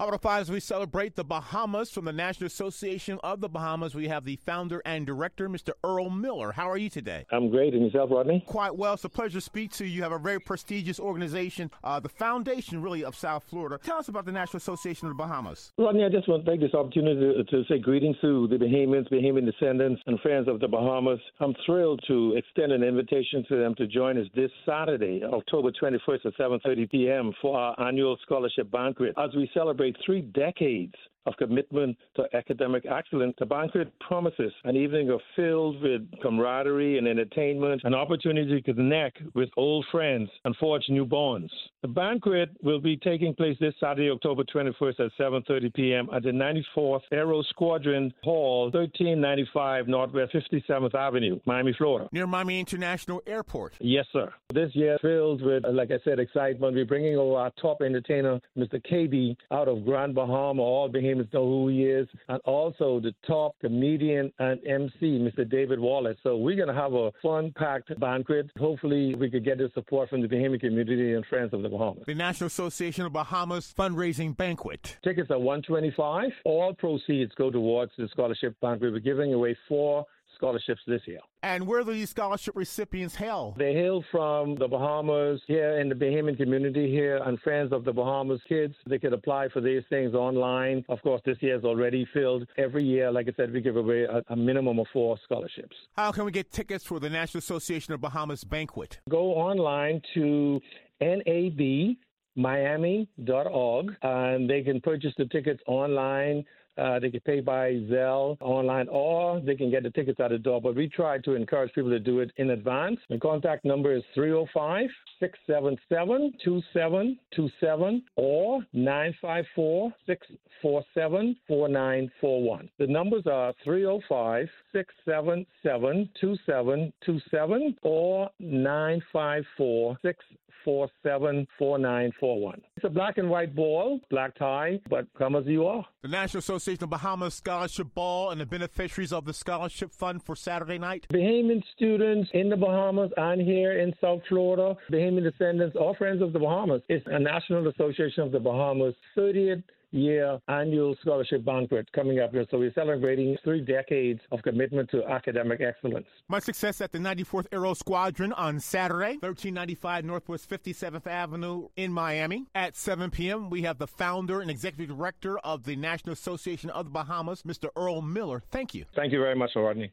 Hot 5 as we celebrate the Bahamas from the National Association of the Bahamas. We have the founder and director, Mr. Earl Miller. How are you today? I'm great. And yourself, Rodney? Quite well. It's a pleasure to speak to you. You have a very prestigious organization, uh, the foundation, really, of South Florida. Tell us about the National Association of the Bahamas. Rodney, I just want to take this opportunity to, to say greetings to the Bahamians, Bahamian descendants, and friends of the Bahamas. I'm thrilled to extend an invitation to them to join us this Saturday, October 21st at 7.30 p.m. for our annual scholarship banquet as we celebrate three decades of commitment to academic excellence. The banquet promises an evening of filled with camaraderie and entertainment, an opportunity to connect with old friends and forge new bonds. The banquet will be taking place this Saturday, October 21st at 7:30 p.m. at the 94th Aero Squadron Hall, 1395 Northwest 57th Avenue, Miami, Florida. Near Miami International Airport. Yes, sir. This year filled with, like I said, excitement. We're bringing over our top entertainer, Mr. KB, out of Grand Bahama, all Know who he is, and also the top comedian and MC, Mr. David Wallace. So we're going to have a fun-packed banquet. Hopefully, we could get the support from the Bahamian community and friends of the Bahamas. The National Association of Bahamas fundraising banquet. Tickets are 125. All proceeds go towards the scholarship banquet. We're giving away four scholarships this year. And where do these scholarship recipients hail? They hail from the Bahamas here in the Bahamian community here and friends of the Bahamas kids. They could apply for these things online. Of course, this year is already filled. Every year, like I said, we give away a, a minimum of four scholarships. How can we get tickets for the National Association of Bahamas banquet? Go online to NAB miami.org and they can purchase the tickets online uh, they can pay by Zelle online, or they can get the tickets at the door. But we try to encourage people to do it in advance. The contact number is 305 677 2727 or 954 647 4941. The numbers are 305 677 2727 or 954 647 4941. It's a black and white ball, black tie, but come as you are. The National Association of Bahamas Scholarship Ball and the beneficiaries of the scholarship fund for Saturday night. Bahamian students in the Bahamas and here in South Florida, Bahamian descendants, all friends of the Bahamas. It's a National Association of the Bahamas 30th year annual scholarship banquet coming up here. So we're celebrating three decades of commitment to academic excellence. Much success at the 94th Aero Squadron on Saturday, 1395 Northwest 57th Avenue in Miami. At 7 p.m., we have the founder and executive director of the National Association of the Bahamas, Mr. Earl Miller. Thank you. Thank you very much, Rodney.